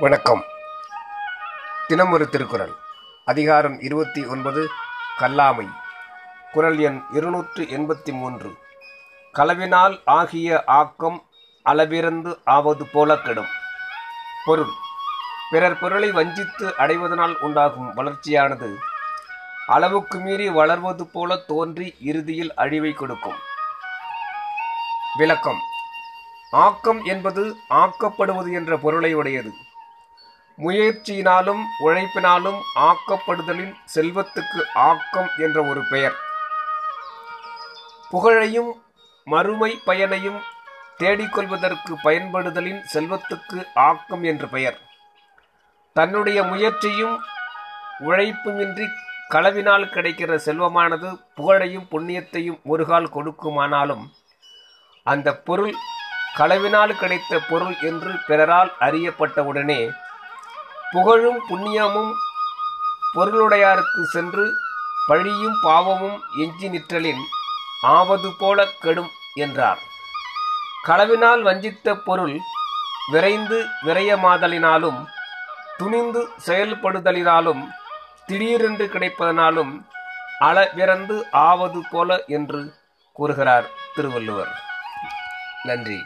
வணக்கம். தினம் ஒரு திருக்குறள். அதிகாரம் இருபத்தி ஒன்பது கல்லாமை. குரல் எண் இருநூற்று எண்பத்தி மூன்று. களவினால் ஆகிய ஆக்கம் அளவிறந்து ஆவது போல கெடும். பொருள். பிறர் பொருளை வஞ்சித்து அடைவதனால் உண்டாகும் வளர்ச்சியானது அளவுக்கு மீறி வளர்வது போல தோன்றி இறுதியில் அழிவை கொடுக்கும். விளக்கம். ஆக்கம் என்பது ஆக்கப்படுவது என்ற பொருளை உடையது. முயற்சியினாலும் உழைப்பினாலும் ஆக்கப்படுதலின் செல்வத்துக்கு ஆக்கம் என்ற ஒரு பெயர். புகழையும் மறுமை பயனையும் தேடிக்கொள்வதற்கு பயன்படுதலின் செல்வத்துக்கு ஆக்கம் என்று பெயர். தன்னுடைய முயற்சியும் உழைப்புமின்றி களவினால் கிடைக்கிற செல்வமானது புகழையும் புண்ணியத்தையும் ஒருகால் கொடுக்குமானாலும் அந்த பொருள் களவினால் கிடைத்த பொருள் என்று பிறரால் அறியப்பட்டவுடனே புகழும் புண்ணியமும் பொருளுடையாருக்கு சென்று பழியும் பாவமும் எஞ்சி நிற்றலின் ஆவது போல கெடும் என்றார். களவினால் வஞ்சித்த பொருள் விரைந்து விரயமாதலினாலும் துணிந்து செயல்படுதலினாலும் திடீரென்று கிடைப்பதனாலும் அளவிறந்து ஆவது போல என்று கூறுகிறார் திருவள்ளுவர். நன்றி.